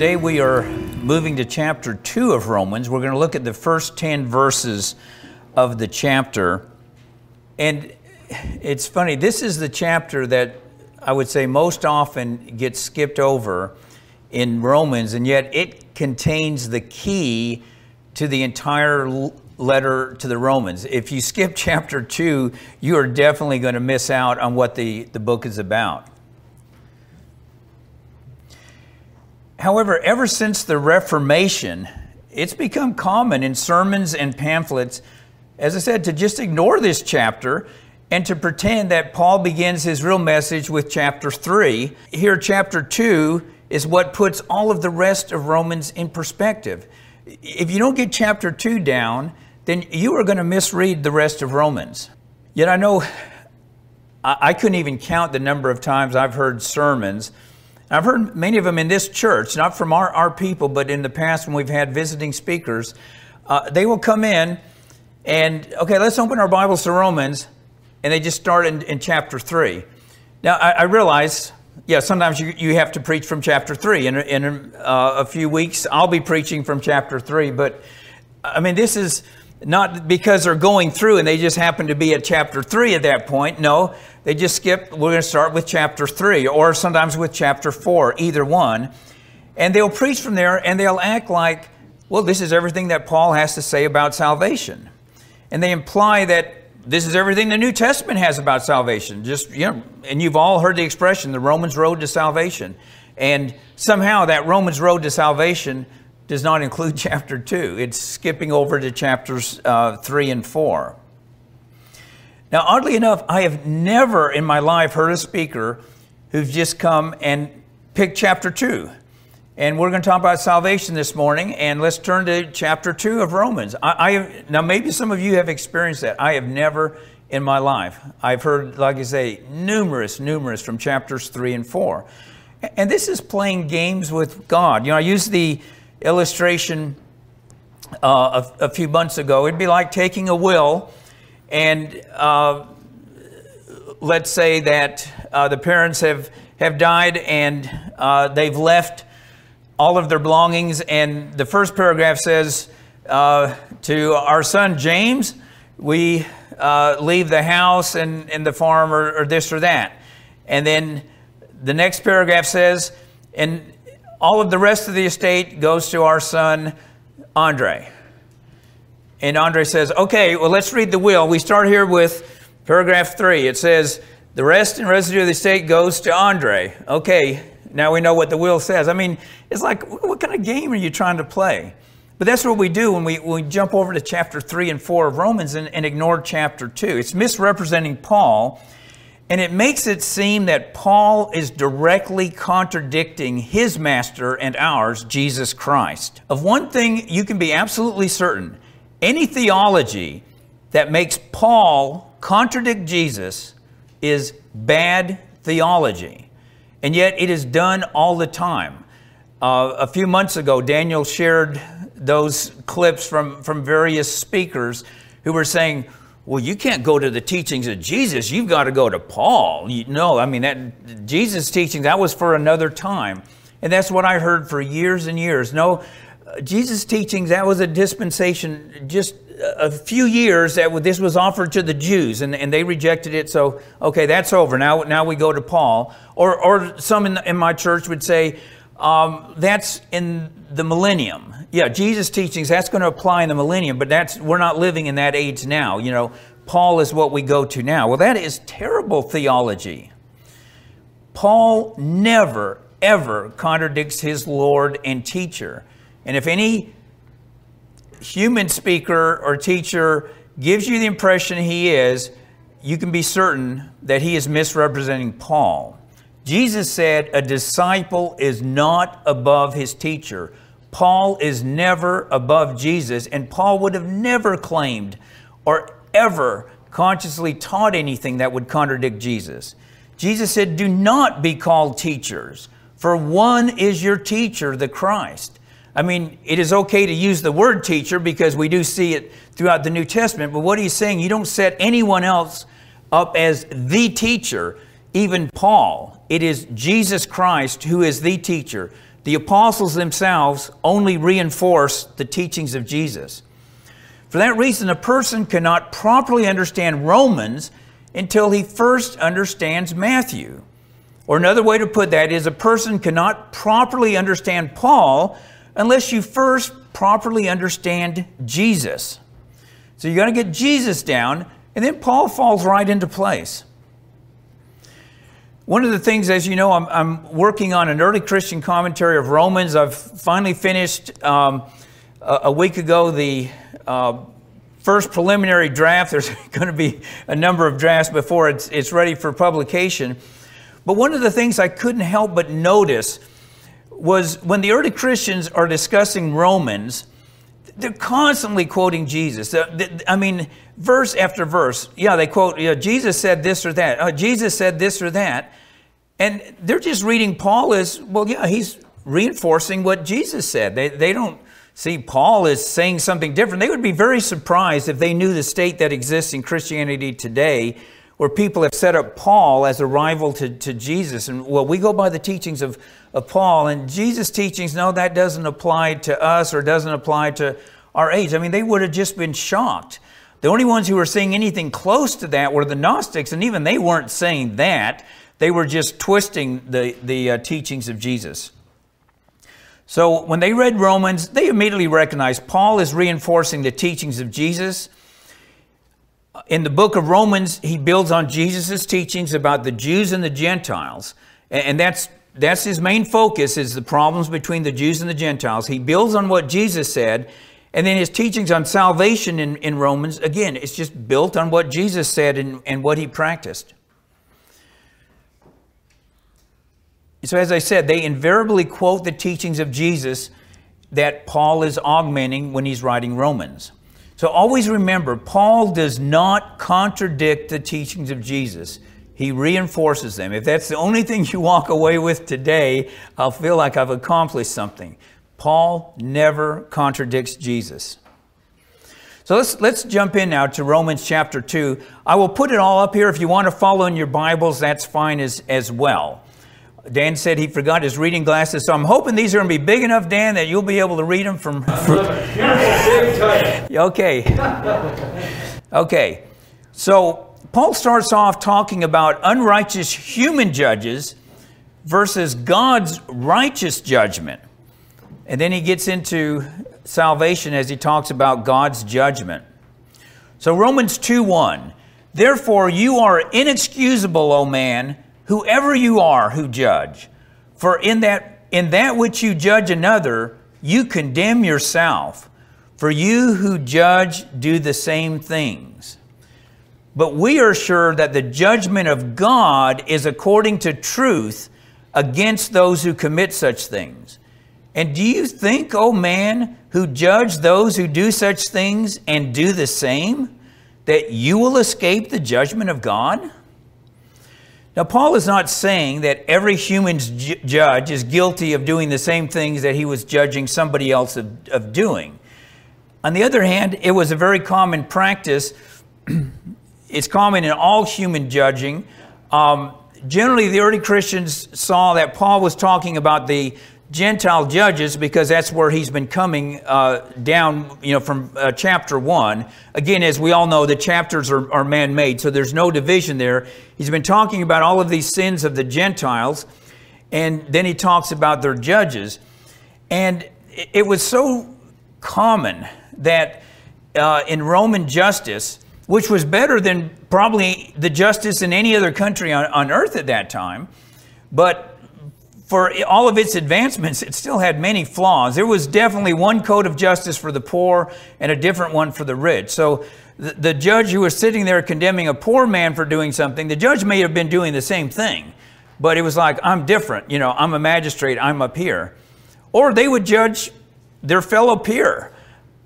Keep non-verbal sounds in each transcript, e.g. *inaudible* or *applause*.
Today we are moving to chapter 2 of Romans. We're going to look at the first 10 verses of the chapter. And it's funny, this is the chapter that I would say most often gets skipped over in Romans, and yet it contains the key to the entire letter to the Romans. If you skip *laughs* chapter 2, you are definitely going to miss out on what the, the book is about. However, ever since the Reformation, it's become common in sermons and pamphlets, as I said, to just ignore this chapter and to pretend that Paul begins his real message with chapter 3. Here, chapter 2 is what puts all of the rest of Romans in perspective. If you don't get chapter 2 down, then you are going to misread the rest of Romans. Yet I know I couldn't even count the number of times I've heard sermons I've heard many of them in this church, not from our, our people, but in the past when we've had visiting speakers. Uh, they will come in and, okay, let's open our Bibles to Romans, and they just start in, in chapter 3. Now, I, I, realize, yeah, sometimes you, you have to preach from chapter 3. In, in uh, a few weeks, I'll be preaching from chapter 3, but I mean, this is not because they're going through and they just happen to be at chapter 3 at that point. No, they just skip. We're going to start with chapter 3 or sometimes with chapter 4, either one. And they'll preach from there and they'll act like, well, this is everything that Paul has to say about salvation. And they imply that this is everything the New Testament has about salvation. Just, you know, and you've all heard the expression, the Romans road to salvation. And somehow that Romans road to salvation does not include *laughs* chapter 2. It's skipping over to chapters uh, 3 and 4. Now, oddly enough, I have never in my life heard a speaker who's just come and picked chapter 2. And we're going to talk about salvation this morning, and let's turn to chapter 2 of Romans. I, I now, maybe some of you have experienced that. I have never in my life. I've heard, like I say, numerous, numerous from chapters 3 and 4. And this is playing games with God. You know, I use the illustration uh, a, a, few months ago. It'd be like taking a will, and uh, let's say that uh, the parents have, have died and uh, they've left all of their belongings, and the first paragraph says uh, to our son James, we uh, leave the house and, and the farm or, or this or that. And then the next paragraph says, and all of the rest of the estate goes to our son, Andre. And Andre says, okay, well, let's read the will. We start here with paragraph three. It says, the rest and residue of the estate goes to Andre. Okay, now we know what the will says. I mean, it's like, what kind of game are you trying to play? But that's what we do when we, when we jump over to chapter 3 and 4 of Romans and, and ignore chapter 2. It's misrepresenting Paul and it makes it seem that Paul is directly contradicting his master and ours, Jesus Christ. Of one thing you can be absolutely certain any theology that makes Paul contradict Jesus is bad theology. And yet it is done all the time. Uh, a few months ago, Daniel shared those clips from, from various speakers who were saying, well, you can't go to the teachings of Jesus. You've got to go to Paul. You know, I mean, that Jesus' teaching, that was for another time. And that's what I heard for years and years. No, uh, Jesus' teachings, that was a dispensation just a few years that this was offered to the Jews and, and they rejected it. So, okay, that's over. Now, now we go to Paul. Or, or some in, in my church would say, um, that's in the millennium. Yeah, Jesus' teachings, that's going to apply in the millennium, but that's we're not living in that age now. You know, Paul is what we go to now. Well, that is terrible theology. Paul never, ever contradicts his Lord and teacher. And if any human speaker or teacher gives you the impression he is, you can be certain that he is misrepresenting Paul. Jesus said, A disciple is not above his teacher. Paul is never above Jesus, and Paul would have never claimed or ever consciously taught anything that would contradict Jesus. Jesus said, Do not be called teachers, for one is your teacher, the Christ. I mean, it is okay to use the word teacher because we do see it throughout the New Testament, but what he's saying, you don't set anyone else up as the teacher, even Paul. It is Jesus Christ who is the teacher. The apostles themselves only reinforce the teachings of Jesus. For that reason, a person cannot properly understand Romans until he first understands Matthew. Or another way to put that is a person cannot properly understand Paul unless you first properly understand Jesus. So you got to get Jesus down, and then Paul falls right into place. One of the things, as you know, I'm, I'm working on an early Christian commentary of Romans. I've finally finished um, a, a, week ago the uh, first preliminary draft. *laughs* There's going to be a number of drafts before it's, it's ready for publication. But one of the things I couldn't help but notice was when the early Christians are discussing Romans, they're constantly quoting Jesus. I mean, verse after verse. Yeah, they quote, Jesus said this or that. Oh, Jesus said this or that. And they're just reading Paul as, well, yeah, he's reinforcing what Jesus said. They, they don't see Paul as saying something different. They would be very surprised if they knew the state that exists in Christianity today, where people have set up Paul as a rival to, to Jesus. And well, we go by the teachings of, of Paul, and Jesus' teachings, no, that doesn't apply to us or doesn't apply to our age. I mean, they would have just been shocked. The only ones who were saying anything close to that were the Gnostics, and even they weren't saying that. They were just twisting the, the uh, teachings of Jesus. So when they read Romans, they immediately recognized Paul is reinforcing the teachings of Jesus. In the book of Romans, he builds on Jesus' teachings about the Jews and the Gentiles. And that's, that's his main focus is the problems between the Jews and the Gentiles. He builds on what Jesus said. And then his teachings on salvation in, in Romans, again, it's just built on what Jesus said and, and what he practiced. So, as I said, they invariably quote the teachings of Jesus that Paul is augmenting when he's writing Romans. So, always remember, Paul does not contradict the teachings of Jesus. He reinforces them. If that's the only thing you walk away with today, I'll feel like I've accomplished something. Paul never contradicts Jesus. So let's, let's jump in now to Romans chapter 2. I will put it all up here. If you want to follow in your Bibles, that's fine as, as well. Dan said he forgot his reading glasses, so I'm hoping these are going to be big enough, Dan, that you'll be able to read them from. *laughs* okay. okay. So Paul starts off talking about unrighteous human judges versus God's righteous judgment. And then he gets into salvation as he talks about God's judgment. So Romans 2 1. Therefore, you are inexcusable, O man whoever you are who judge. For in that, in that which you judge another, you condemn yourself. For you who judge do the same things. But we are sure that the judgment of God is according to truth against those who commit such things. And do you think, O oh man, who judge those who do such things and do the same, that you will escape the judgment of God? Now, Paul is not saying that every human judge is guilty of doing the same things that he was judging somebody else of, of doing. On the other hand, it was a very common practice. *clears throat* it's common in all human judging. Um, generally, the early Christians saw that Paul was talking about the Gentile judges because that's where he's been coming uh, down, you know, from uh, chapter one. Again, as we all know, the chapters are, are man made, so there's no division there. He's been talking about all of these sins of the Gentiles, and then he talks about their judges. And it was so common that uh, in Roman justice, which was better than probably the justice in any other country on, on earth at that time, but for all of its advancements, it still had many flaws. There was definitely one code of justice for the poor and a different one for the rich. So the, the judge who was sitting there condemning a poor man for doing something, the judge may have been doing the same thing, but it was like, I'm different. You know, I'm a magistrate, I'm up here. Or they would judge their fellow peer.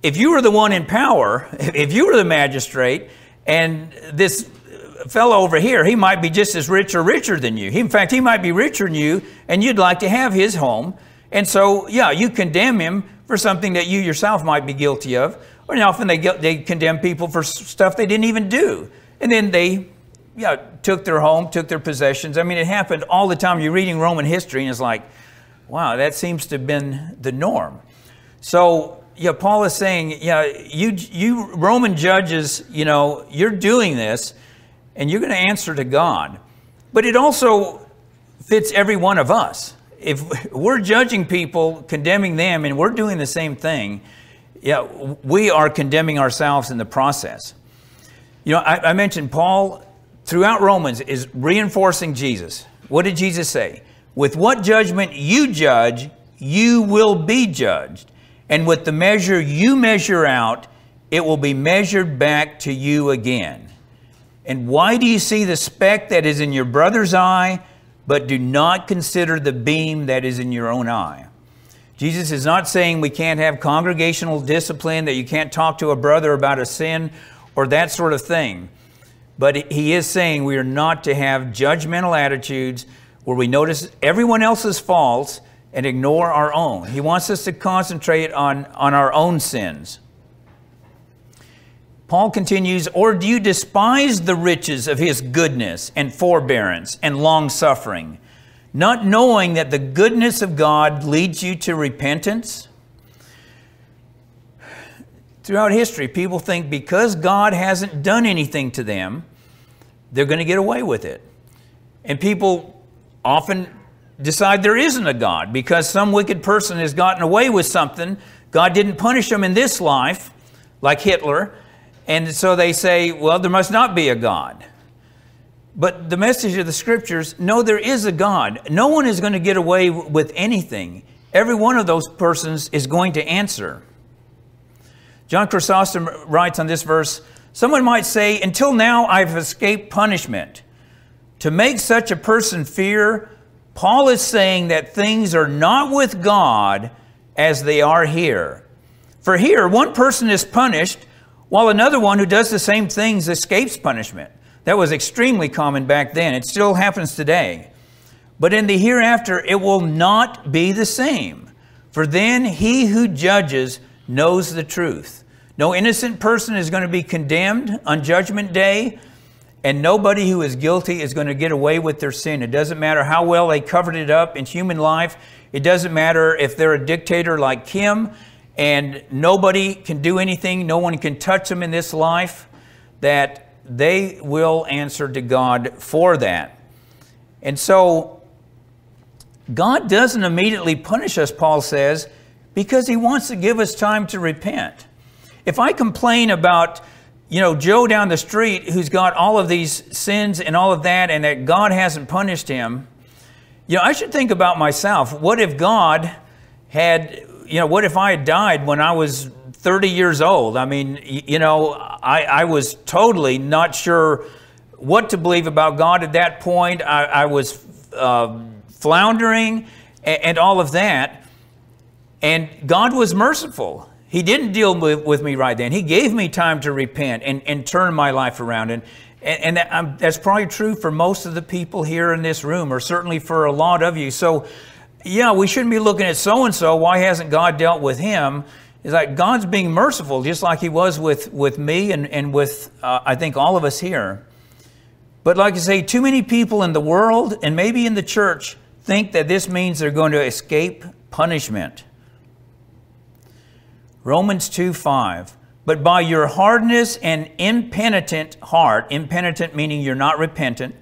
If you were the one in power, *laughs* if you were the magistrate, and this fellow over here, he might be just as rich or richer than you. in fact, he might be richer than you, and you'd like to have his home. And so, yeah, you condemn him for something that you yourself might be guilty of. Or often they, they condemn people for stuff they didn't even do. And then they yeah, took their home, took their possessions. I mean, it happened all the time. You're reading Roman history, and it's like, wow, that seems to have been the norm. So, yeah, Paul is saying, yeah, you, you Roman judges, you know, you're doing this and you're going to answer to God. But it also fits every one of us. If we're judging people, condemning them, and we're doing the same thing, yeah, we are condemning ourselves in the process. You know, I, I mentioned Paul throughout Romans is reinforcing Jesus. What did Jesus say? With what judgment you judge, you will be judged. And with the measure you measure out, it will be measured back to you again. And why do you see the speck that is in your brother's eye, but do not consider the beam that is in your own eye? Jesus is not saying we can't have congregational discipline, that you can't talk to a brother about a sin or that sort of thing. But he is saying we are not to have judgmental attitudes where we notice everyone else's faults and ignore our own. He wants us to concentrate on, on our own sins. Paul continues, Or do you despise the riches of his goodness and forbearance and long suffering, not knowing that the goodness of God leads you to repentance? Throughout history, people think because God hasn't done anything to them, they're going to get away with it. And people often decide there isn't a God because some wicked person has gotten away with something. God didn't punish them in this life, like Hitler. And so they say, well, there must not be a God. But the message of the scriptures no, there is a God. No one is going to get away with anything. Every one of those persons is going to answer. John Chrysostom writes on this verse Someone might say, Until now I've escaped punishment. To make such a person fear, Paul is saying that things are not with God as they are here. For here, one person is punished, while another one who does the same things escapes punishment. That was extremely common back then. It still happens today. But in the hereafter, it will not be the same. For then he who judges knows the truth. No innocent person is going to be condemned on Judgment Day, and nobody who is guilty is going to get away with their sin. It doesn't matter how well they covered it up in human life. It doesn't matter if they're a dictator like Kim and nobody can do anything, no one can touch them in this life, that they will answer to God for that. And so, God doesn't immediately punish us, Paul says because he wants to give us time to repent. If I complain about, you know, Joe down the street who's got all of these sins and all of that, and that God hasn't punished him, you know, I should think about myself. What if God had, you know, what if I had died when I was 30 years old? I mean, you know, I, I was totally not sure what to believe about God at that point. I, I was uh, floundering and, and all of that. And God was merciful. He didn't deal with, with me right then. He gave me time to repent and, and turn my life around. And, and, and um, that's probably true for most of the people here in this room, or certainly for a lot of you. So, yeah, we shouldn't be looking at so and so. Why hasn't God dealt with him? It's like God's being merciful, just like He was with, with me and, and with, uh, I think, all of us here. But like I say, too many people in the world and maybe in the church think that this means they're going to escape punishment. Romans 2 5. But by your hardness and impenitent heart, impenitent meaning you're not repentant,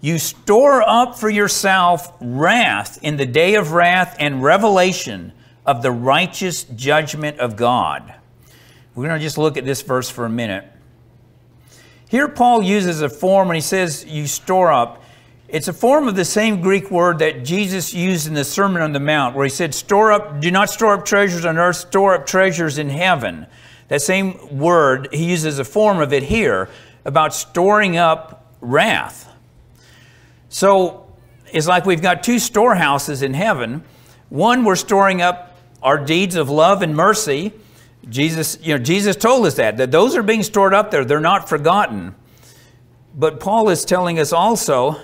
you store up for yourself wrath in the day of wrath and revelation of the righteous judgment of God. We're going to just look at this verse for a minute. Here, Paul uses a form when he says you store up. It's a form of the same Greek word that Jesus used in the Sermon on the Mount, where he said, Store up, do not store up treasures on earth, store up treasures in heaven. That same word, he uses a form of it here about storing up wrath. So it's like we've got two storehouses in heaven. One, we're storing up our deeds of love and mercy. Jesus, you know, Jesus told us that, that those are being stored up there. They're not forgotten. But Paul is telling us also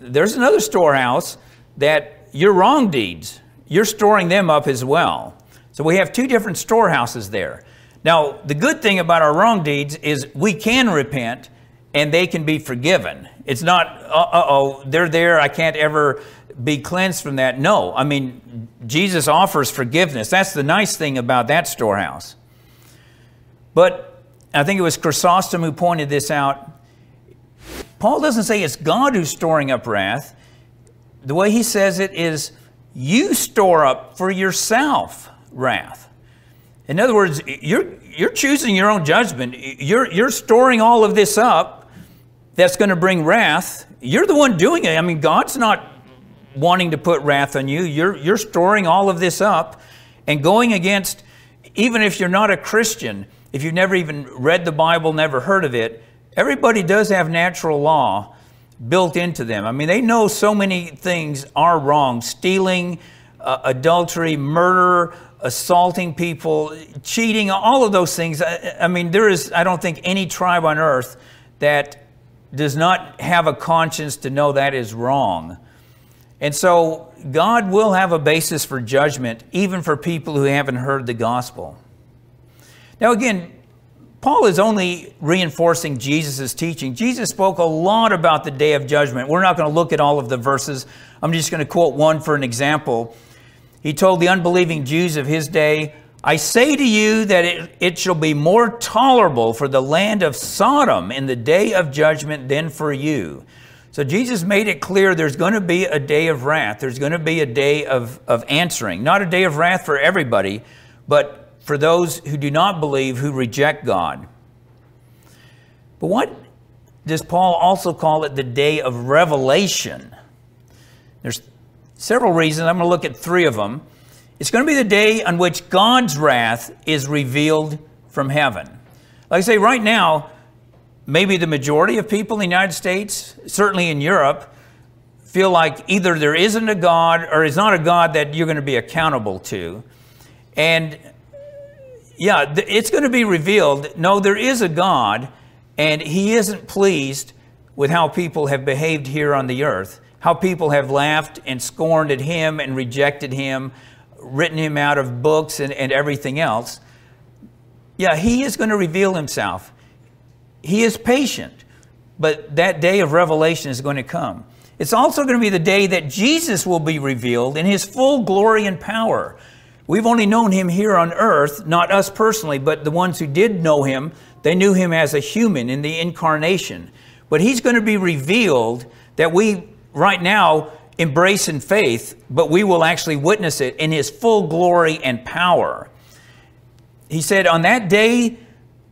there's another storehouse that your wrong deeds, you're storing them up as well. So we have two different storehouses there. Now, the good thing about our wrong deeds is we can repent and they can be forgiven. It's not, uh oh, they're there, I can't ever be cleansed from that? No. I mean, Jesus offers forgiveness. That's the nice thing about that storehouse. But I think it was Chrysostom who pointed this out. Paul doesn't say it's God who's storing up wrath. The way he says it is you store up for yourself wrath. In other words, you're, you're choosing your own judgment. You're, you're storing all of this up that's going to bring wrath. You're the one doing it. I mean, God's not wanting to put wrath on you. You're, you're storing all of this up and going against, even if you're not a Christian, if you've never even read the Bible, never heard of it, everybody does have natural law built into them. I mean, they know so many things are wrong stealing, uh, adultery, murder, assaulting people, cheating, all of those things. I, I mean, there is, I don't think, any tribe on earth that does not have a conscience to know that is wrong. And so God will have a basis for judgment, even for people who haven't heard the gospel. Now, again, Paul is only reinforcing Jesus' teaching. Jesus spoke a lot about the day of judgment. We're not going to look at all of the verses. I'm just going to quote one for an example. He told the unbelieving Jews of his day, I say to you that it, it shall be more tolerable for the land of Sodom in the day of judgment than for you. So Jesus made it clear there's going to be a day of wrath. There's going to be a day of, of answering. Not a day of wrath for everybody, but for those who do not believe, who reject God. But what does Paul also call it the day of revelation? There's several reasons. I'm going to look at three of them. It's going to be the day on which God's wrath is revealed from heaven. Like I say, right now, maybe the majority of people in the United States, certainly in Europe, feel like either there isn't a God or is not a God that you're going to be accountable to. And yeah, it's going to be revealed. No, there is a God, and He isn't pleased with how people have behaved here on the earth, how people have laughed and scorned at Him and rejected Him, written Him out of books and, and everything else. Yeah, He is going to reveal Himself. He is patient, but that day of revelation is going to come. It's also going to be the day that Jesus will be revealed in his full glory and power. We've only known him here on earth, not us personally, but the ones who did know him, they knew him as a human in the incarnation. But he's going to be revealed that we right now embrace in faith, but we will actually witness it in his full glory and power. He said, On that day,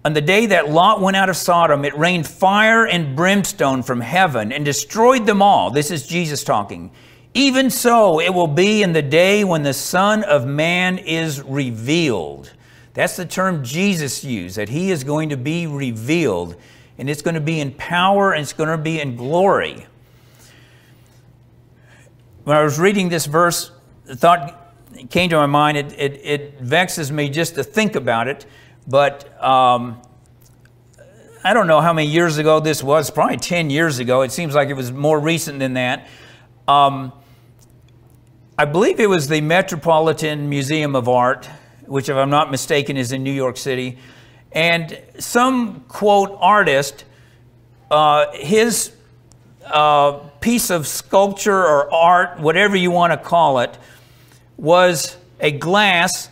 on the day that Lot went out of Sodom, it rained fire and brimstone from heaven and destroyed them all. This is Jesus talking. Even so, it will be in the day when the Son of Man is revealed. That's the term Jesus used, that he is going to be revealed. And it's going to be in power and it's going to be in glory. When I was reading this verse, the thought came to my mind. It, it, it vexes me just to think about it but um, I don't know how many years ago this was, probably 10 years ago. It seems like it was more recent than that. Um, I believe it was the Metropolitan Museum of Art, which, if I'm not mistaken, is in New York City. And some quote artist, uh, his uh, piece of sculpture or art, whatever you want to call it, was a glass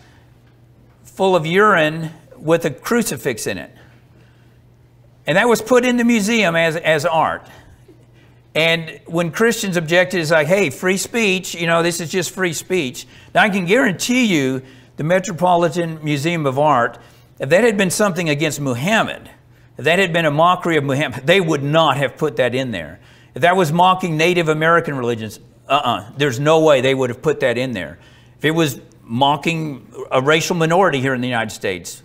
full of urine with a crucifix in it. And that was put in the museum as, as art. And when Christians objected, it's like, hey, free speech, you know, this is just free speech. Now, I can guarantee you the Metropolitan Museum of Art, if that had been something against Muhammad, if that had been a mockery of Muhammad, they would not have put that in there. If that was mocking Native American religions, uh uh-uh, uh, there's no way they would have put that in there. If it was mocking a racial minority here in the United States,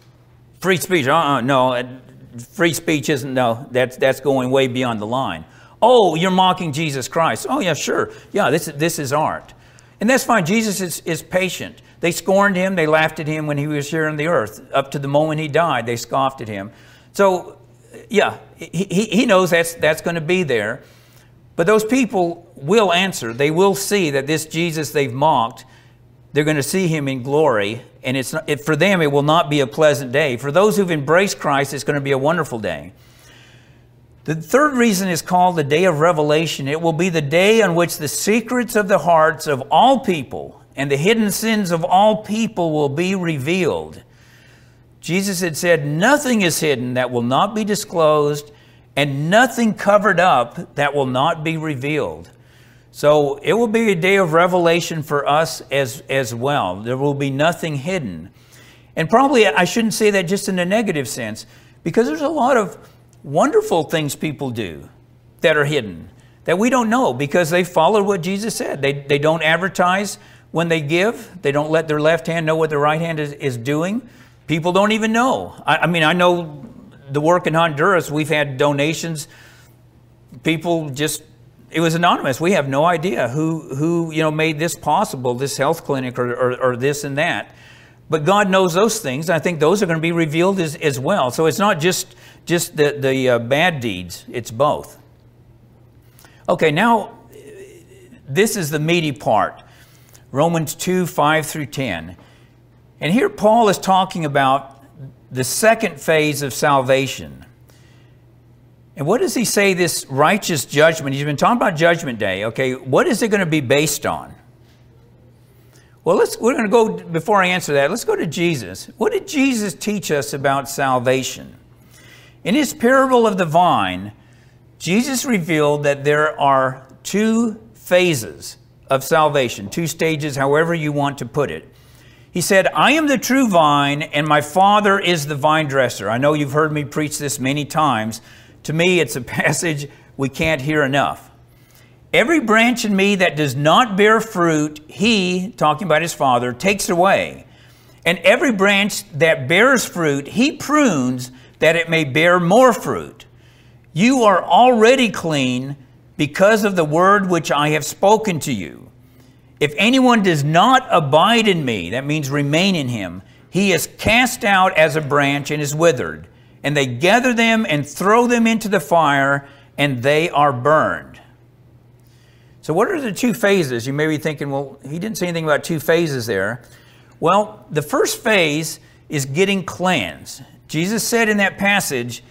Free speech, uh-uh, no, free speech isn't, no, that's, that's going way beyond the line. Oh, you're mocking Jesus Christ. Oh, yeah, sure. Yeah, this, this is art. And that's fine. Jesus is, is patient. They scorned him, they laughed at him when he was here on the earth. Up to the moment he died, they scoffed at him. So, yeah, he, he knows that's, that's going to be there. But those people will answer. They will see that this Jesus they've mocked they're going to see him in glory, and it's not, it, for them it will not be a pleasant day. For those who've embraced Christ, it's going to be a wonderful day. The third reason is called the day of revelation. It will be the day on which the secrets of the hearts of all people and the hidden sins of all people will be revealed. Jesus had said, Nothing is hidden that will not be disclosed, and nothing covered up that will not be revealed. So it will be a day of revelation for us as, as well. There will be nothing hidden. And probably I shouldn't say that just in a negative sense, because there's a lot of wonderful things people do that are hidden that we don't know because they followed what Jesus said. They, they don't advertise when they give, they don't let their left hand know what their right hand is, is doing. People don't even know. I, I mean, I know the work in Honduras, we've had donations. People just it was anonymous. We have no idea who, who you know, made this possible, this health clinic or, or, or this and that. But God knows those things. I think those are going to be revealed as, as well. So it's not just, just the, the uh, bad deeds, it's both. Okay, now this is the meaty part Romans 2 5 through 10. And here Paul is talking about the second phase of salvation. And what does he say this righteous judgment? He's been talking about judgment day. Okay, what is it going to be based on? Well, let's we're going to go before I answer that. Let's go to Jesus. What did Jesus teach us about salvation? In his parable of the vine, Jesus revealed that there are two phases of salvation, two stages, however you want to put it. He said, I am the true vine, and my Father is the vine dresser. I know you've heard me preach this many times, to me, it's a *laughs* passage we can't hear enough. Every branch in me that does not bear fruit, he, talking about his Father, takes away. And every branch that bears fruit, he prunes that it may bear more fruit. You are already clean because of the word which I have spoken to you. If anyone does not abide in me, that means remain in him, he is cast out as a branch and is withered and they gather them and throw them into the fire, and they are burned. So, what are the two phases? You may be thinking, well, he didn't say anything about two phases there. Well, the first phase is getting cleansed. Jesus said in that passage,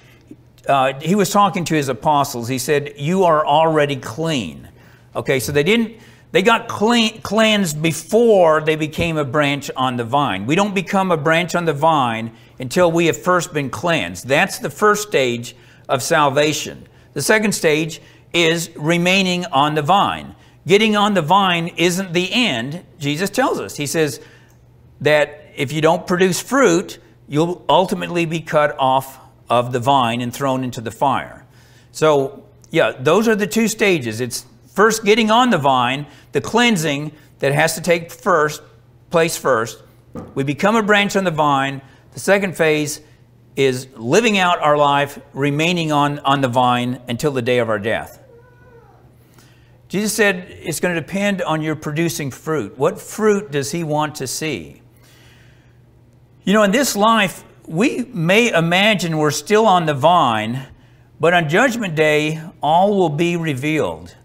uh, he was talking to his apostles. He said, You are already clean. Okay, so they didn't, they got cleansed before they became a branch on the vine. We don't become a branch on the vine until we have first been cleansed. That's the first stage of salvation. The second stage is remaining on the vine. Getting on the vine isn't the end. Jesus tells us. He says that if you don't produce fruit, you'll ultimately be cut off of the vine and thrown into the fire. So, yeah, those are the two stages. It's first getting on the vine, the cleansing that has to take first place first. We become a branch on the vine. The second phase is living out our life, remaining on, on the vine until the day of our death. Jesus said it's going to depend on your producing fruit. What fruit does he want to see? You know, in this life, we may imagine we're still on the vine, but on Judgment Day, all will be revealed.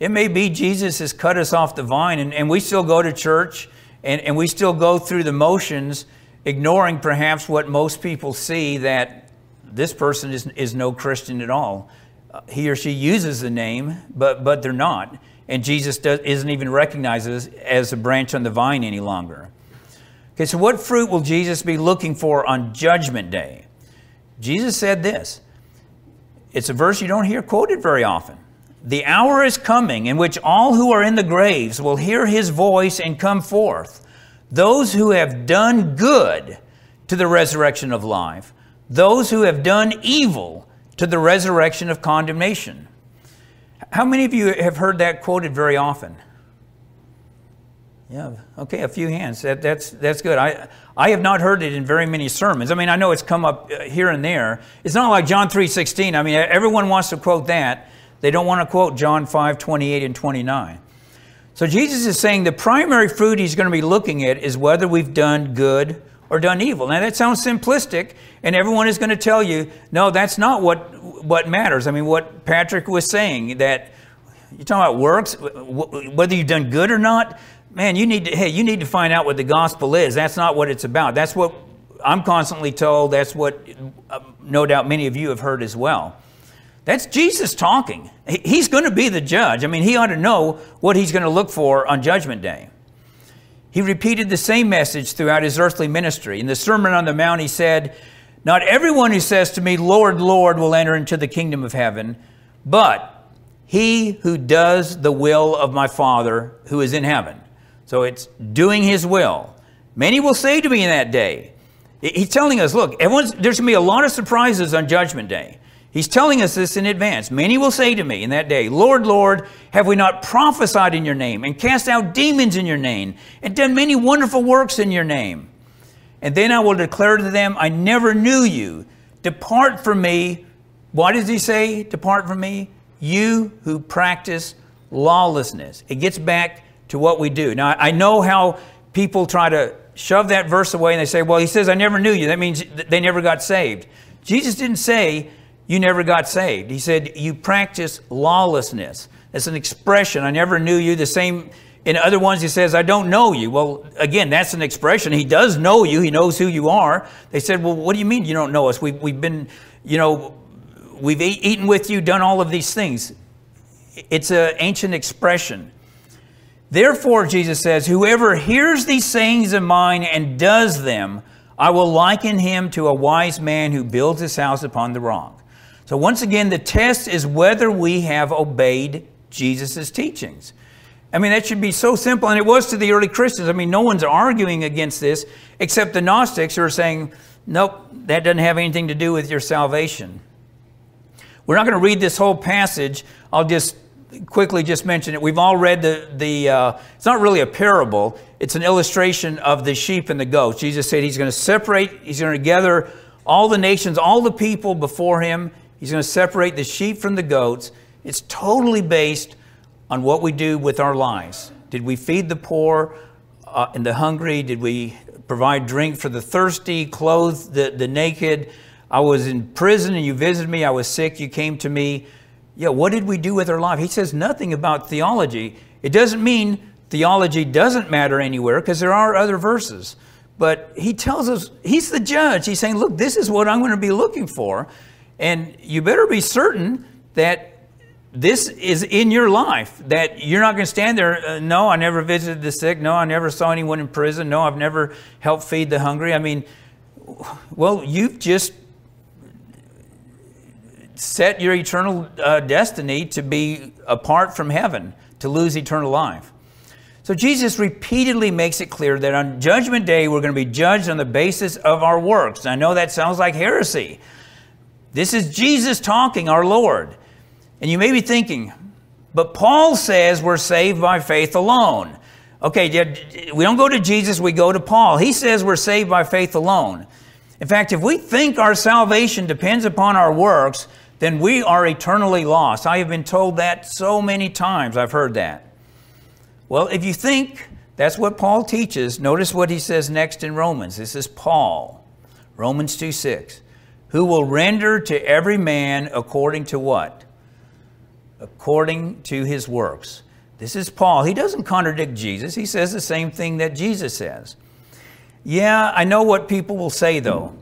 It may be Jesus has cut us off the vine, and, and we still go to church and, and we still go through the motions ignoring perhaps what most people see that this person is, is no Christian at all. Uh, he or she uses the name, but, but they're not. And Jesus does, isn't even recognized as, as a branch on the vine any longer. Okay, so what fruit will Jesus be looking for on Judgment Day? Jesus said this. It's a verse you don't hear quoted very often. The hour is coming in which all who are in the graves will hear his voice and come forth those who have done good to the resurrection of life, those who have done evil to the resurrection of condemnation. How many of you have heard that quoted very often? Yeah, okay, a few hands. That, that's, that's good. I, I have not heard it in very many sermons. I mean, I know it's come up uh, here and there. It's not like John 3.16. I mean, everyone wants to quote that. They don't want to quote John 5, 28 and 29. So Jesus is saying the primary fruit he's going to be looking at is whether we've done good or done evil. Now that sounds simplistic, and everyone is going to tell you, no, that's not what what matters. I mean, what Patrick was saying that you're talking about works, whether you've done good or not. Man, you need to hey, you need to find out what the gospel is. That's not what it's about. That's what I'm constantly told. That's what uh, no doubt many of you have heard as well. That's Jesus talking. He's going to be the judge. I mean, he ought to know what he's going to look for on Judgment Day. He repeated the same message throughout his earthly ministry. In the Sermon on the Mount, he said, Not everyone who says to me, Lord, Lord, will enter into the kingdom of heaven, but he who does the will of my Father who is in heaven. So it's doing his will. Many will say to me in that day, He's telling us, look, everyone's, there's going to be a lot of surprises on Judgment Day. He's telling us this in advance. Many will say to me in that day, Lord, Lord, have we not prophesied in your name, and cast out demons in your name, and done many wonderful works in your name? And then I will declare to them, I never knew you. Depart from me. What does he say? Depart from me. You who practice lawlessness. It gets back to what we do. Now, I know how people try to shove that verse away and they say, well, he says, I never knew you. That means they never got saved. Jesus didn't say, you never got saved. He said, You practice lawlessness. That's an expression. I never knew you. The same in other ones, he says, I don't know you. Well, again, that's an expression. He does know you, he knows who you are. They said, Well, what do you mean you don't know us? We, we've been, you know, we've eaten with you, done all of these things. It's an ancient expression. Therefore, Jesus says, Whoever hears these sayings of mine and does them, I will liken him to a wise man who builds his house upon the rock. So, once again, the test is whether we have obeyed Jesus' teachings. I mean, that should be so simple, and it was to the early Christians. I mean, no one's arguing against this except the Gnostics who are saying, nope, that doesn't have anything to do with your salvation. We're not going to read this whole passage. I'll just quickly just mention it. We've all read the, the uh, it's not really a parable, it's an illustration of the sheep and the goats. Jesus said he's going to separate, he's going to gather all the nations, all the people before him, He's going to separate the sheep from the goats. It's totally based on what we do with our lives. Did we feed the poor uh, and the hungry? Did we provide drink for the thirsty, clothe the, the naked? I was in prison and you visited me. I was sick. You came to me. Yeah, what did we do with our life? He says nothing about theology. It doesn't mean theology doesn't matter anywhere because there are other verses. But he tells us, he's the judge. He's saying, look, this is what I'm going to be looking for. And you better be certain that this is in your life, that you're not going to stand there. Uh, no, I never visited the sick. No, I never saw anyone in prison. No, I've never helped feed the hungry. I mean, well, you've just set your eternal uh, destiny to be apart from heaven, to lose eternal life. So Jesus repeatedly makes it clear that on Judgment Day, we're going to be judged on the basis of our works. I know that sounds like heresy. This is Jesus talking, our Lord. And you may be thinking, but Paul says we're saved by faith alone. Okay, we don't go to Jesus, we go to Paul. He says we're saved by faith alone. In fact, if we think our salvation depends upon our works, then we are eternally lost. I have been told that so many times. I've heard that. Well, if you think that's what Paul teaches, notice what he says next in Romans. This is Paul, Romans 2 6 who will render to every man according to what? According to his works. This is Paul. He doesn't contradict Jesus. He says the same thing that Jesus says. Yeah, I know what people will say though.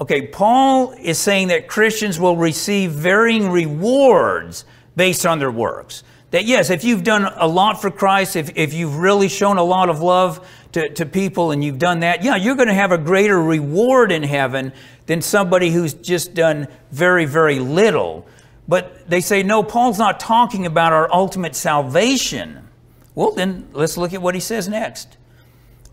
Okay, Paul is saying that Christians will receive varying rewards based on their works. That yes, if you've done a lot for Christ, if, if you've really shown a lot of love to, to people and you've done that, yeah, you're going to have a greater reward in heaven than somebody who's just done very, very little. But they say, no, Paul's not talking about our ultimate salvation. Well, then let's look at what he says next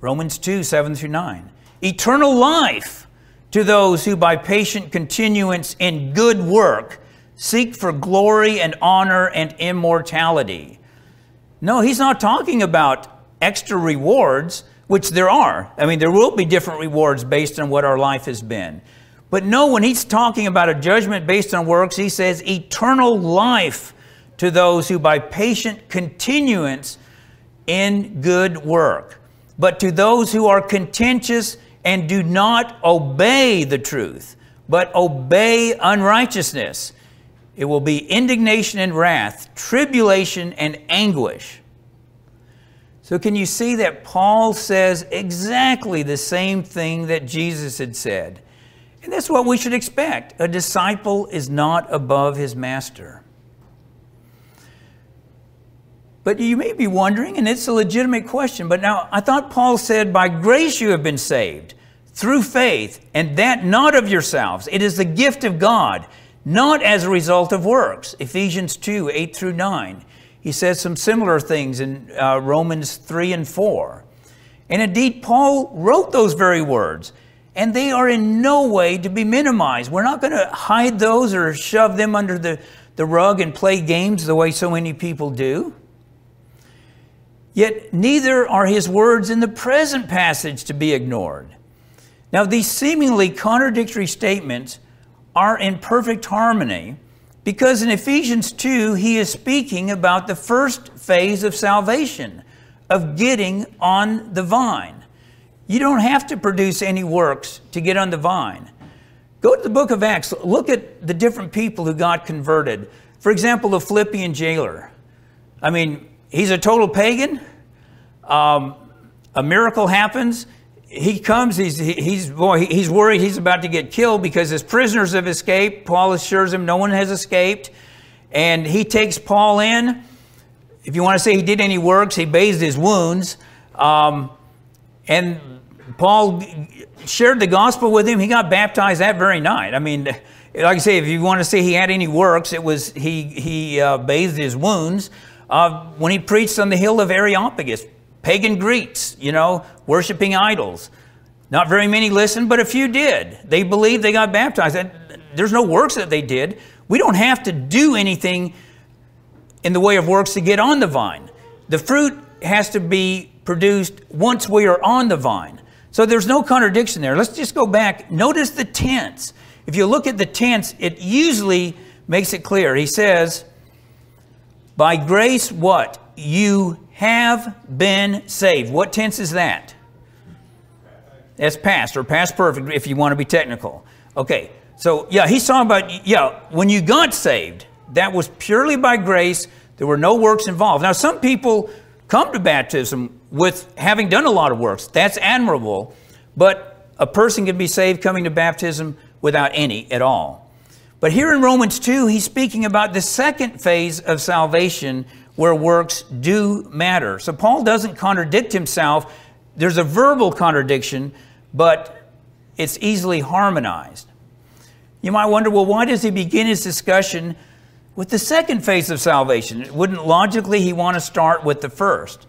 Romans 2 7 through 9. Eternal life to those who, by patient continuance in good work, seek for glory and honor and immortality. No, he's not talking about extra rewards, which there are. I mean, there will be different rewards based on what our life has been. But no, when he's talking about a judgment based on works, he says eternal life to those who by patient continuance in good work. But to those who are contentious and do not obey the truth, but obey unrighteousness, it will be indignation and wrath, tribulation and anguish. So, can you see that Paul says exactly the same thing that Jesus had said? And that's what we should expect. A disciple is not above his master. But you may be wondering, and it's a legitimate question, but now I thought Paul said, By grace you have been saved through faith, and that not of yourselves. It is the gift of God, not as a result of works. Ephesians 2 8 through 9. He says some similar things in uh, Romans 3 and 4. And indeed, Paul wrote those very words, and they are in no way to be minimized. We're not going to hide those or shove them under the, the rug and play games the way so many people do. Yet neither are his words in the present passage to be ignored. Now, these seemingly contradictory statements are in perfect harmony because in Ephesians 2, he is speaking about the first phase of salvation, of getting on the vine. You don't have to produce any works to get on the vine. Go to the book of Acts, look at the different people who got converted. For example, the Philippian jailer. I mean, he's a total pagan. Um, a miracle happens. He comes, he's, he's, boy, he's worried he's about to get killed because his prisoners have escaped. Paul assures him no one has escaped. And he takes Paul in. If you want to say he did any works, he bathed his wounds. Um, and Paul shared the gospel with him. He got baptized that very night. I mean, like I say, if you want to say he had any works, it was he, he uh, bathed his wounds. Uh, when he preached on the hill of Areopagus, pagan Greeks, you know, worshiping idols. Not very many listened, but a few did. They believed they got baptized. There's no works that they did. We don't have to do anything in the way of works to get on the vine. The fruit has to be produced once we are on the vine. So there's no contradiction there. Let's just go back. Notice the tense. If you look at the tense, it usually makes it clear. He says, By grace, what? You have been saved. What tense is that? That's past or past perfect if you want to be technical. Okay, so yeah, he's talking about, yeah, when you got saved, that was purely by grace. There were no works involved. Now, some people come to baptism with having done a lot of works. That's admirable, but a person can be saved coming to baptism without any at all. But here in Romans 2, he's speaking about the second phase of salvation, where works do matter. So Paul doesn't contradict himself. There's a verbal contradiction, but it's easily harmonized. You might wonder, well, why does he begin his discussion with the second phase of salvation? Wouldn't logically he want to start with the first?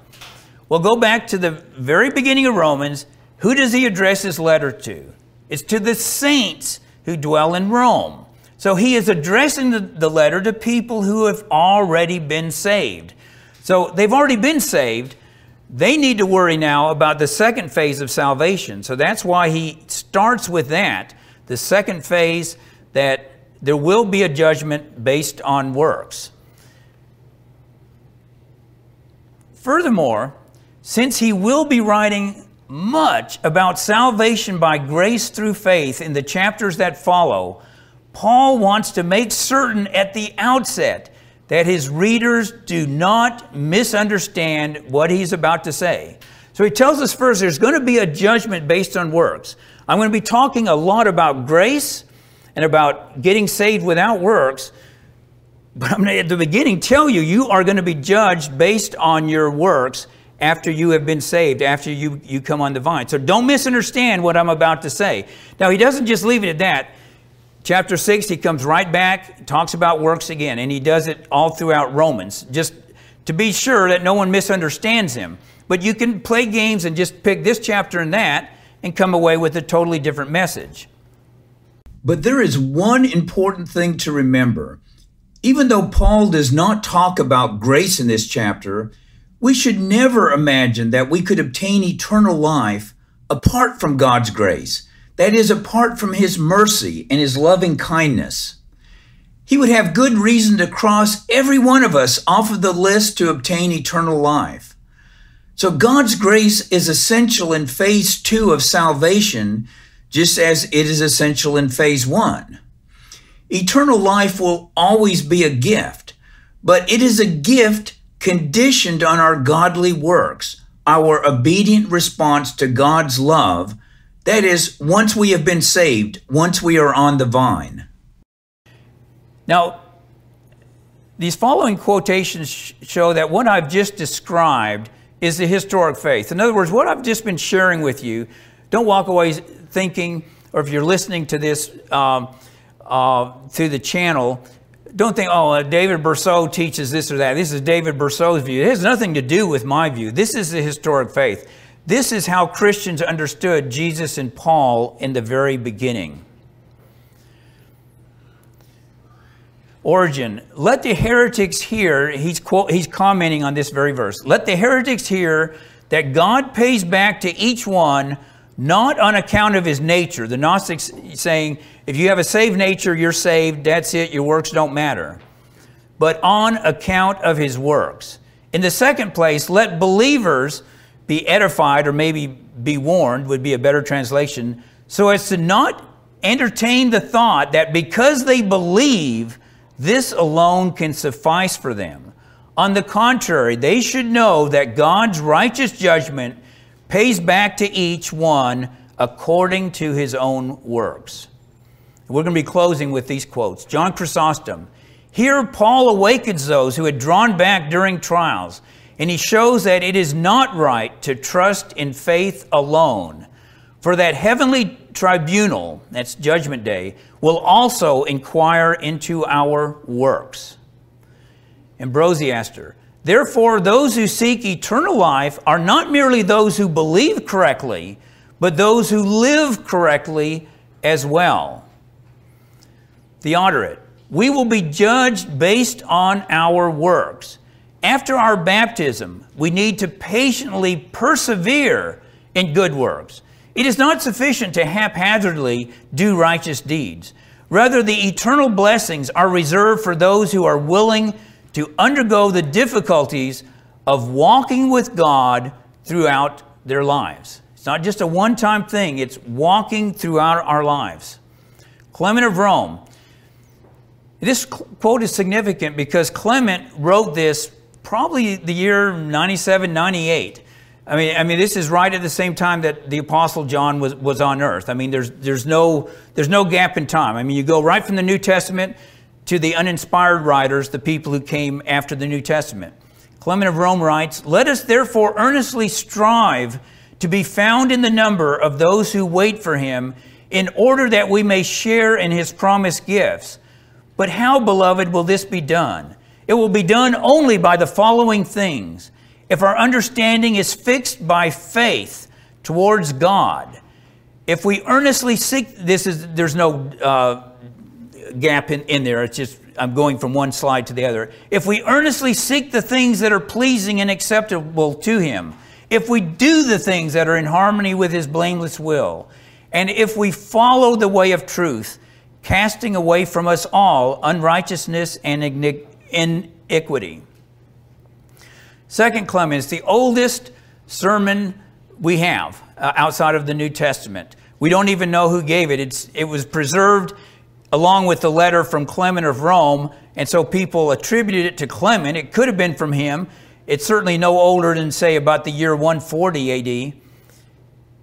Well, go back to the very beginning of Romans. Who does he address his letter to? It's to the saints who dwell in Rome. So he is addressing the, the letter to people who have already been saved. So they've already been saved. They need to worry now about the second phase of salvation. So that's why he starts with that, the second phase that there will be a judgment based on works. Furthermore, since he will be writing much about salvation by grace through faith in the chapters that follow, Paul wants to make certain at the outset that his readers do not misunderstand what he's about to say. So he tells us first there's going to be a judgment based on works. I'm going to be talking a lot about grace and about getting saved without works. But I'm going to, at the beginning, tell you, you are going to be judged based on your works after you have been saved, after you, you come on the vine. So don't misunderstand what I'm about to say. Now, he doesn't just leave it at that. Chapter 6, he comes right back, talks about works again, and he does it all throughout Romans, just to be sure that no one misunderstands him. But you can play games and just pick this chapter and that and come away with a totally different message. But there is one important thing to remember. Even though Paul does not talk about grace in this chapter, we should never imagine that we could obtain eternal life apart from God's grace that is, apart from his mercy and his loving kindness. He would have good reason to cross every one of us off of the list to obtain eternal life. So God's grace is essential in phase two of salvation, just as it is essential in phase one. Eternal life will always be a gift, but it is a gift conditioned on our godly works, our obedient response to God's love That is, once we have been saved, once we are on the vine. Now, these following quotations show that what I've just described is the historic faith. In other words, what I've just been sharing with you, don't walk away thinking, or if you're listening to this um, uh, through the channel, don't think, oh, uh, David Bercot teaches this or that. This is David Bercot's view. It has nothing to do with my view. This is the historic faith. This is how Christians understood Jesus and Paul in the very beginning. Origen, let the heretics hear, he's, quote, he's commenting on this very verse. Let the heretics hear that God pays back to each one not on account of his nature. The Gnostics saying, if you have a saved nature, you're saved, that's it, your works don't matter. But on account of his works. In the second place, let believers be edified, or maybe be warned, would be a better translation, so as to not entertain the thought that because they believe, this alone can suffice for them. On the contrary, they should know that God's righteous judgment pays back to each one according to his own works. We're going to be closing with these quotes. John Chrysostom. Here, Paul awakens those who had drawn back during trials, and he shows that it is not right to trust in faith alone. For that heavenly tribunal, that's Judgment Day, will also inquire into our works. Ambrosiaster. Therefore, those who seek eternal life are not merely those who believe correctly, but those who live correctly as well. Theodoret, we will be judged based on our works. After our baptism, we need to patiently persevere in good works. It is not sufficient to haphazardly do righteous deeds. Rather, the eternal blessings are reserved for those who are willing to undergo the difficulties of walking with God throughout their lives. It's not just a one time thing, it's walking throughout our lives. Clement of Rome. This quote is significant because Clement wrote this probably the year 97, 98. I mean, I mean, this is right at the same time that the Apostle John was, was on earth. I mean, there's, there's, no, there's no gap in time. I mean, you go right from the New Testament to the uninspired writers, the people who came after the New Testament. Clement of Rome writes, Let us therefore earnestly strive to be found in the number of those who wait for him, in order that we may share in his promised gifts. But how, beloved, will this be done? It will be done only by the following things if our understanding is fixed by faith towards God, if we earnestly seek, this is, there's no uh, gap in, in there. It's just, I'm going from one slide to the other. If we earnestly seek the things that are pleasing and acceptable to Him, if we do the things that are in harmony with His blameless will, and if we follow the way of truth, casting away from us all unrighteousness and iniquity. Second Clement is the oldest sermon we have uh, outside of the New Testament. We don't even know who gave it. It's, it was preserved along with the letter from Clement of Rome, and so people attributed it to Clement. It could have been from him. It's certainly no older than, say, about the year 140 AD. It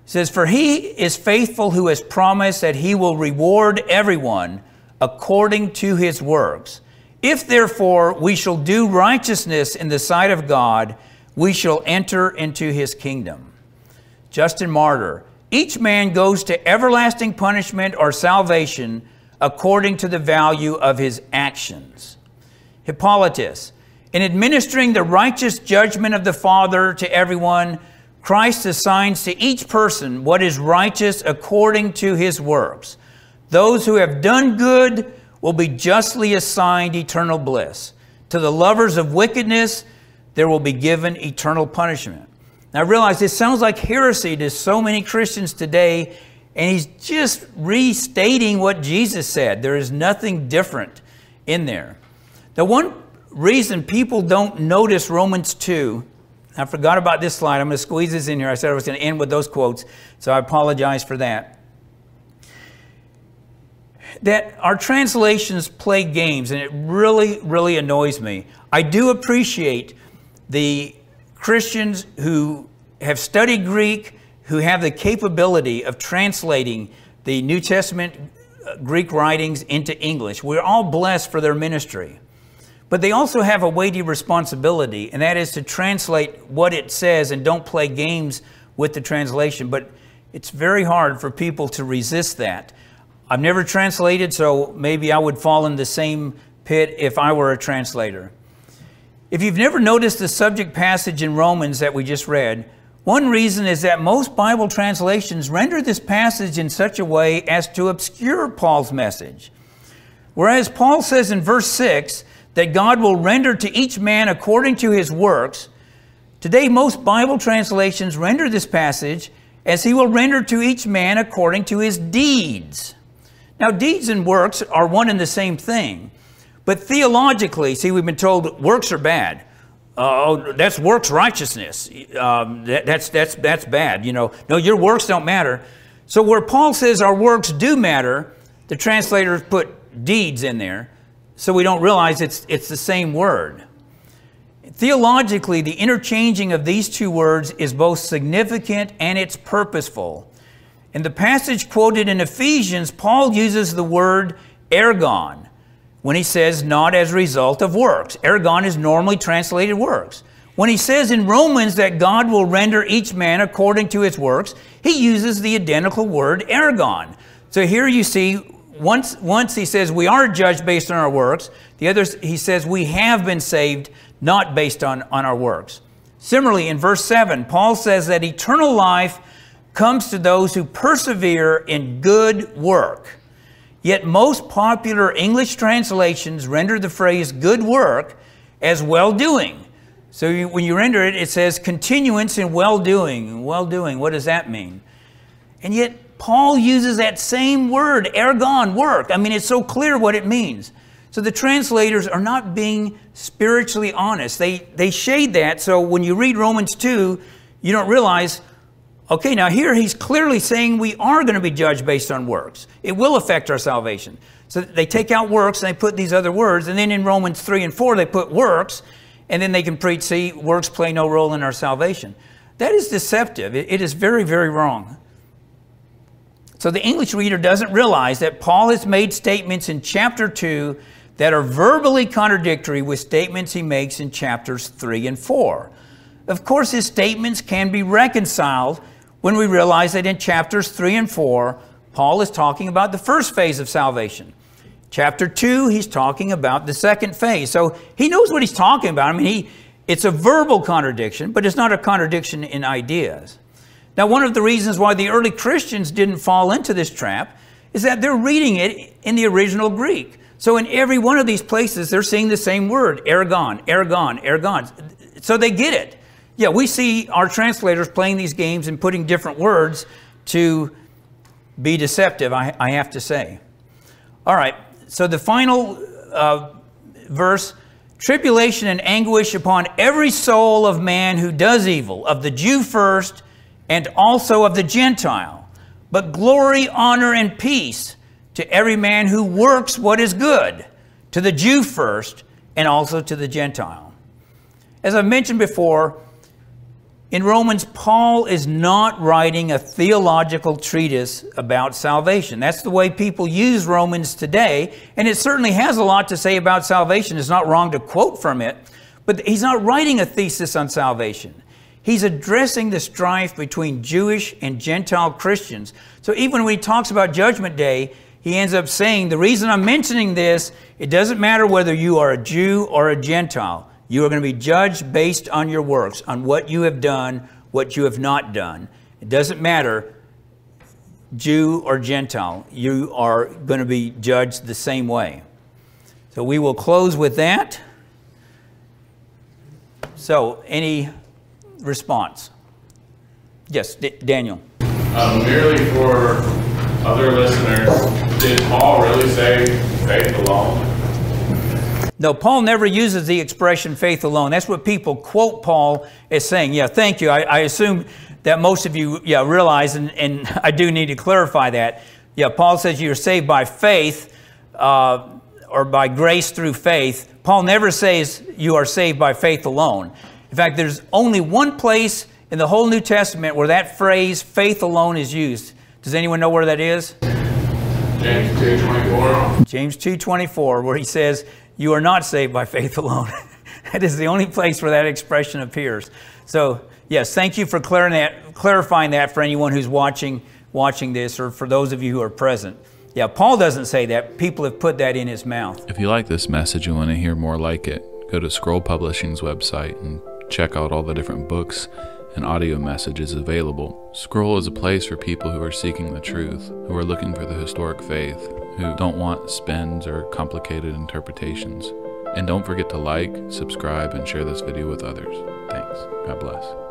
says, For he is faithful who has promised that he will reward everyone according to his works. If therefore we shall do righteousness in the sight of God, we shall enter into his kingdom. Justin Martyr, each man goes to everlasting punishment or salvation according to the value of his actions. Hippolytus, in administering the righteous judgment of the Father to everyone, Christ assigns to each person what is righteous according to his works. Those who have done good will be justly assigned eternal bliss. To the lovers of wickedness, there will be given eternal punishment. Now, I realize this sounds like heresy to so many Christians today, and he's just restating what Jesus said. There is nothing different in there. The one reason people don't notice Romans 2, I forgot about this slide. I'm going to squeeze this in here. I said I was going to end with those quotes, so I apologize for that that our translations play games, and it really, really annoys me. I do appreciate the Christians who have studied Greek, who have the capability of translating the New Testament uh, Greek writings into English. We're all blessed for their ministry. But they also have a weighty responsibility, and that is to translate what it says and don't play games with the translation. But it's very hard for people to resist that. I've never translated, so maybe I would fall in the same pit if I were a translator. If you've never noticed the subject passage in Romans that we just read, one reason is that most Bible translations render this passage in such a way as to obscure Paul's message. Whereas Paul says in verse 6 that God will render to each man according to his works, today most Bible translations render this passage as he will render to each man according to his deeds. Now, deeds and works are one and the same thing. But theologically, see, we've been told works are bad oh, that's works righteousness. Um, that, that's, that's, that's bad. You know, no, your works don't matter. So where Paul says our works do matter, the translators put deeds in there, so we don't realize it's, it's the same word. Theologically, the interchanging of these two words is both significant and it's purposeful. In the passage quoted in Ephesians, Paul uses the word ergon, when he says not as a result of works. Ergon is normally translated works. When he says in Romans that God will render each man according to his works, he uses the identical word ergon. So here you see, once, once he says we are judged based on our works, the other he says we have been saved not based on, on our works. Similarly, in verse 7, Paul says that eternal life comes to those who persevere in good work. Yet most popular English translations render the phrase good work as well doing. So you, when you render it, it says continuance in well doing. Well doing, what does that mean? And yet, Paul uses that same word, ergon, work. I mean, it's so clear what it means. So the translators are not being spiritually honest. They, they shade that. So when you read Romans 2, you don't realize Okay, now here he's clearly saying we are going to be judged based on works. It will affect our salvation. So they take out works and they put these other words, and then in Romans 3 and 4 they put works, and then they can preach, see, works play no role in our salvation. That is deceptive. it, is very, very wrong. So the English reader doesn't realize that Paul has made statements in chapter 2 that are verbally contradictory with statements he makes in chapters 3 and 4. Of course, his statements can be reconciled when we realize that in chapters 3 and 4, Paul is talking about the first phase of salvation. Chapter 2, he's talking about the second phase. So he knows what he's talking about. I mean, he, it's a verbal contradiction, but it's not a contradiction in ideas. Now, one of the reasons why the early Christians didn't fall into this trap is that they're reading it in the original Greek. So in every one of these places, they're seeing the same word, ergon, ergon, ergon. So they get it. Yeah, we see our translators playing these games and putting different words to be deceptive, I, I have to say. All right, so the final uh, verse tribulation and anguish upon every soul of man who does evil, of the Jew first, and also of the Gentile. But glory, honor, and peace to every man who works what is good, to the Jew first, and also to the Gentile. As I've mentioned before, in Romans, Paul is not writing a theological treatise about salvation. That's the way people use Romans today, and it certainly has a lot to say about salvation. It's not wrong to quote from it, but he's not writing a thesis on salvation. He's addressing the strife between Jewish and Gentile Christians. So even when he talks about Judgment Day, he ends up saying, The reason I'm mentioning this, it doesn't matter whether you are a Jew or a Gentile. You are going to be judged based on your works, on what you have done, what you have not done. It doesn't matter, Jew or Gentile, you are going to be judged the same way. So we will close with that. So, any response? Yes, D- Daniel. Um, merely for other listeners, did Paul really say faith alone? No, Paul never uses the expression faith alone. That's what people quote Paul as saying. Yeah, thank you. I, I assume that most of you yeah, realize, and, and, *laughs* I do need to clarify that. Yeah, Paul says you're saved by faith uh, or by grace through faith. Paul never says you are saved by faith alone. In fact, there's only one place in the whole New Testament where that phrase faith alone is used. Does anyone know where that is? James 2.24. James 2:24 where he says, "You are not saved by faith alone." *laughs* that is the only place where that expression appears. So, yes, thank you for clarifying that, clarifying that for anyone who's watching watching this or for those of you who are present. Yeah, Paul doesn't say that. People have put that in his mouth. If you like this message and want to hear more like it, go to Scroll Publishing's website and check out all the different books and audio messages available. Scroll is a place for people who are seeking the truth, who are looking for the historic faith, who don't want spins or complicated interpretations. And don't forget to like, subscribe, and share this video with others. Thanks. God bless.